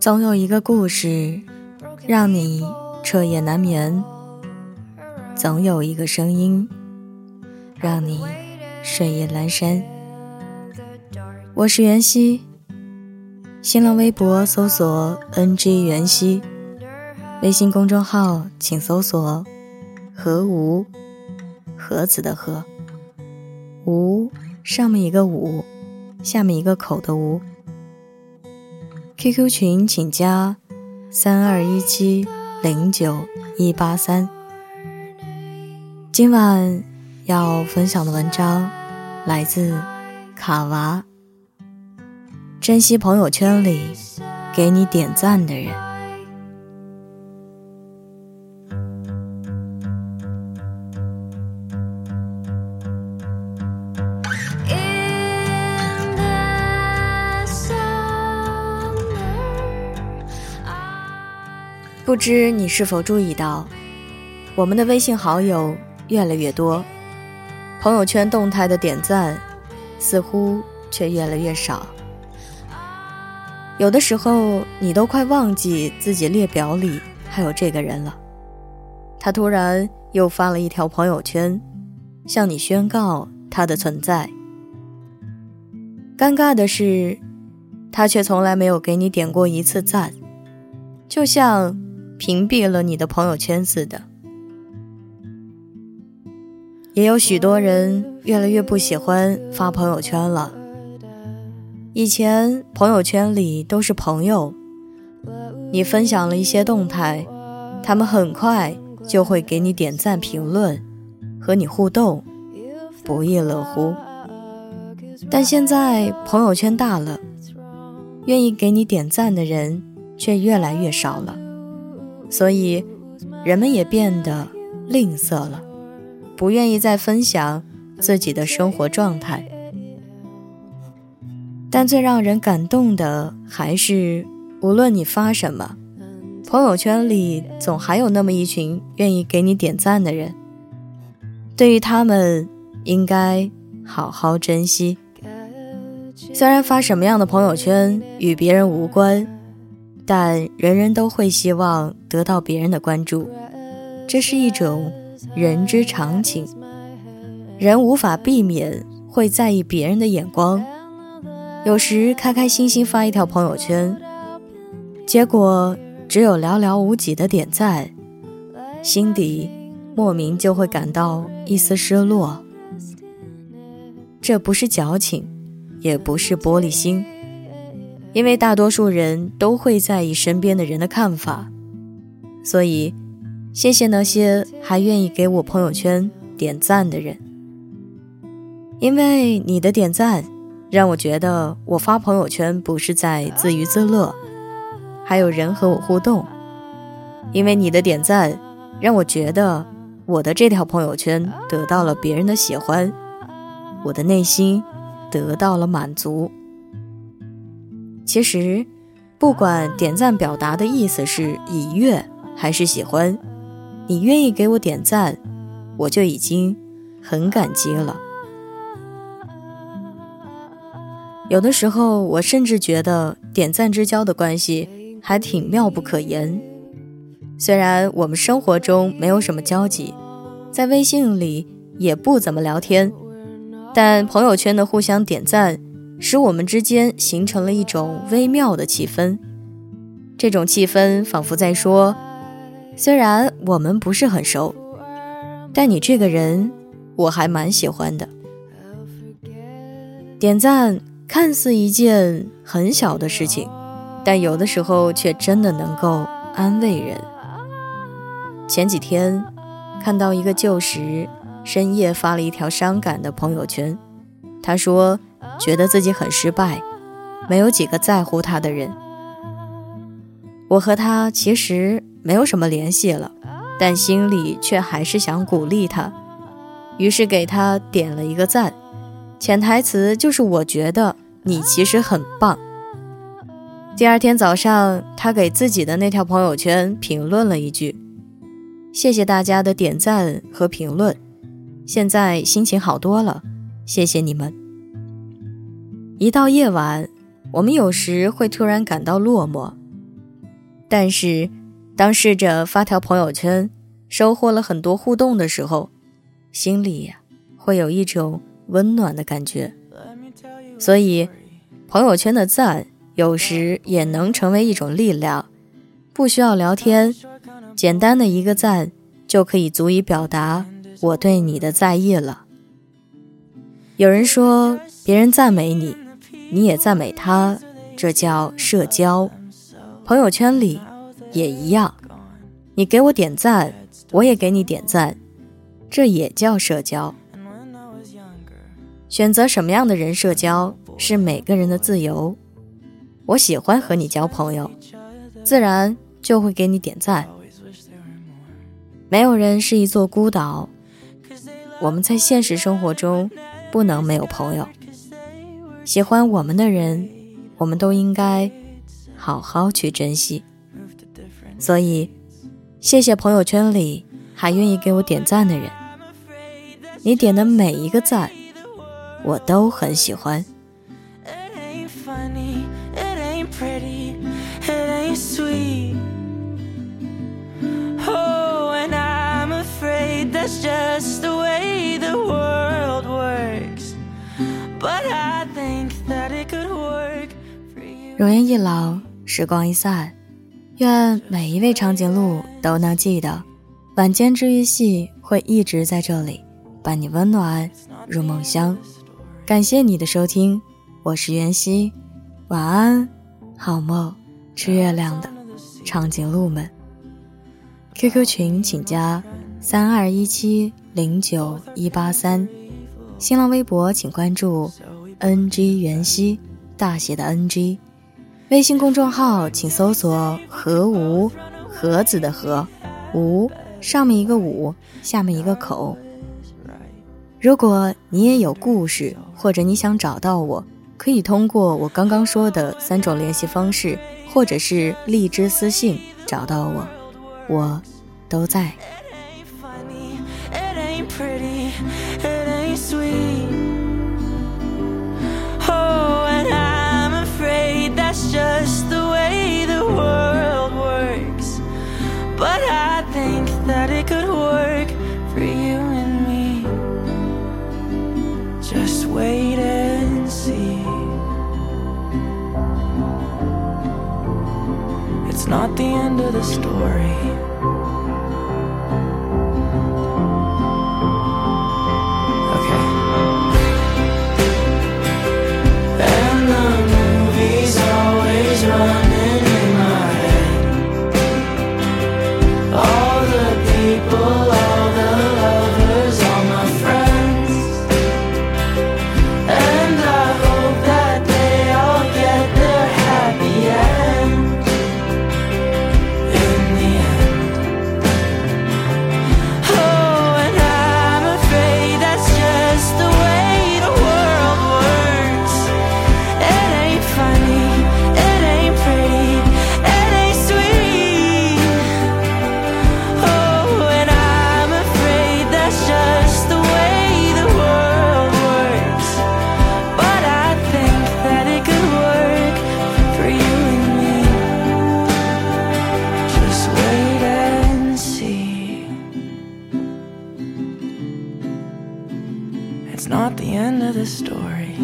总有一个故事让你彻夜难眠，总有一个声音让你睡意阑珊。我是袁熙，新浪微博搜索 “ng 袁熙”，微信公众号请搜索“何无”，盒子的盒，无上面一个五，下面一个口的无。QQ 群请加三二一七零九一八三。今晚要分享的文章来自卡娃。珍惜朋友圈里给你点赞的人。不知你是否注意到，我们的微信好友越来越多，朋友圈动态的点赞似乎却越来越少。有的时候，你都快忘记自己列表里还有这个人了。他突然又发了一条朋友圈，向你宣告他的存在。尴尬的是，他却从来没有给你点过一次赞，就像……屏蔽了你的朋友圈似的，也有许多人越来越不喜欢发朋友圈了。以前朋友圈里都是朋友，你分享了一些动态，他们很快就会给你点赞、评论，和你互动，不亦乐乎。但现在朋友圈大了，愿意给你点赞的人却越来越少了。所以，人们也变得吝啬了，不愿意再分享自己的生活状态。但最让人感动的还是，无论你发什么，朋友圈里总还有那么一群愿意给你点赞的人。对于他们，应该好好珍惜。虽然发什么样的朋友圈与别人无关。但人人都会希望得到别人的关注，这是一种人之常情。人无法避免会在意别人的眼光，有时开开心心发一条朋友圈，结果只有寥寥无几的点赞，心底莫名就会感到一丝失落。这不是矫情，也不是玻璃心。因为大多数人都会在意身边的人的看法，所以谢谢那些还愿意给我朋友圈点赞的人。因为你的点赞，让我觉得我发朋友圈不是在自娱自乐，还有人和我互动。因为你的点赞，让我觉得我的这条朋友圈得到了别人的喜欢，我的内心得到了满足。其实，不管点赞表达的意思是已阅还是喜欢，你愿意给我点赞，我就已经很感激了。有的时候，我甚至觉得点赞之交的关系还挺妙不可言。虽然我们生活中没有什么交集，在微信里也不怎么聊天，但朋友圈的互相点赞。使我们之间形成了一种微妙的气氛，这种气氛仿佛在说：虽然我们不是很熟，但你这个人我还蛮喜欢的。点赞看似一件很小的事情，但有的时候却真的能够安慰人。前几天看到一个旧时深夜发了一条伤感的朋友圈，他说。觉得自己很失败，没有几个在乎他的人。我和他其实没有什么联系了，但心里却还是想鼓励他，于是给他点了一个赞，潜台词就是我觉得你其实很棒。第二天早上，他给自己的那条朋友圈评论了一句：“谢谢大家的点赞和评论，现在心情好多了，谢谢你们。”一到夜晚，我们有时会突然感到落寞，但是，当试着发条朋友圈，收获了很多互动的时候，心里会有一种温暖的感觉。所以，朋友圈的赞有时也能成为一种力量。不需要聊天，简单的一个赞就可以足以表达我对你的在意了。有人说，别人赞美你，你也赞美他，这叫社交。朋友圈里也一样，你给我点赞，我也给你点赞，这也叫社交。选择什么样的人社交是每个人的自由。我喜欢和你交朋友，自然就会给你点赞。没有人是一座孤岛，我们在现实生活中。不能没有朋友，喜欢我们的人，我们都应该好好去珍惜。所以，谢谢朋友圈里还愿意给我点赞的人，你点的每一个赞，我都很喜欢。容颜一老，时光一散，愿每一位长颈鹿都能记得，晚间治愈系会一直在这里，伴你温暖入梦乡。感谢你的收听，我是袁熙，晚安，好梦，吃月亮的长颈鹿们。QQ 群请加三二一七零九一八三，新浪微博请关注 NG 袁熙，大写的 NG。微信公众号请搜索“何无盒子的何无”，上面一个五，下面一个口。如果你也有故事，或者你想找到我，可以通过我刚刚说的三种联系方式，或者是荔枝私信找到我，我都在。Not the end of the story. It's not the end of the story.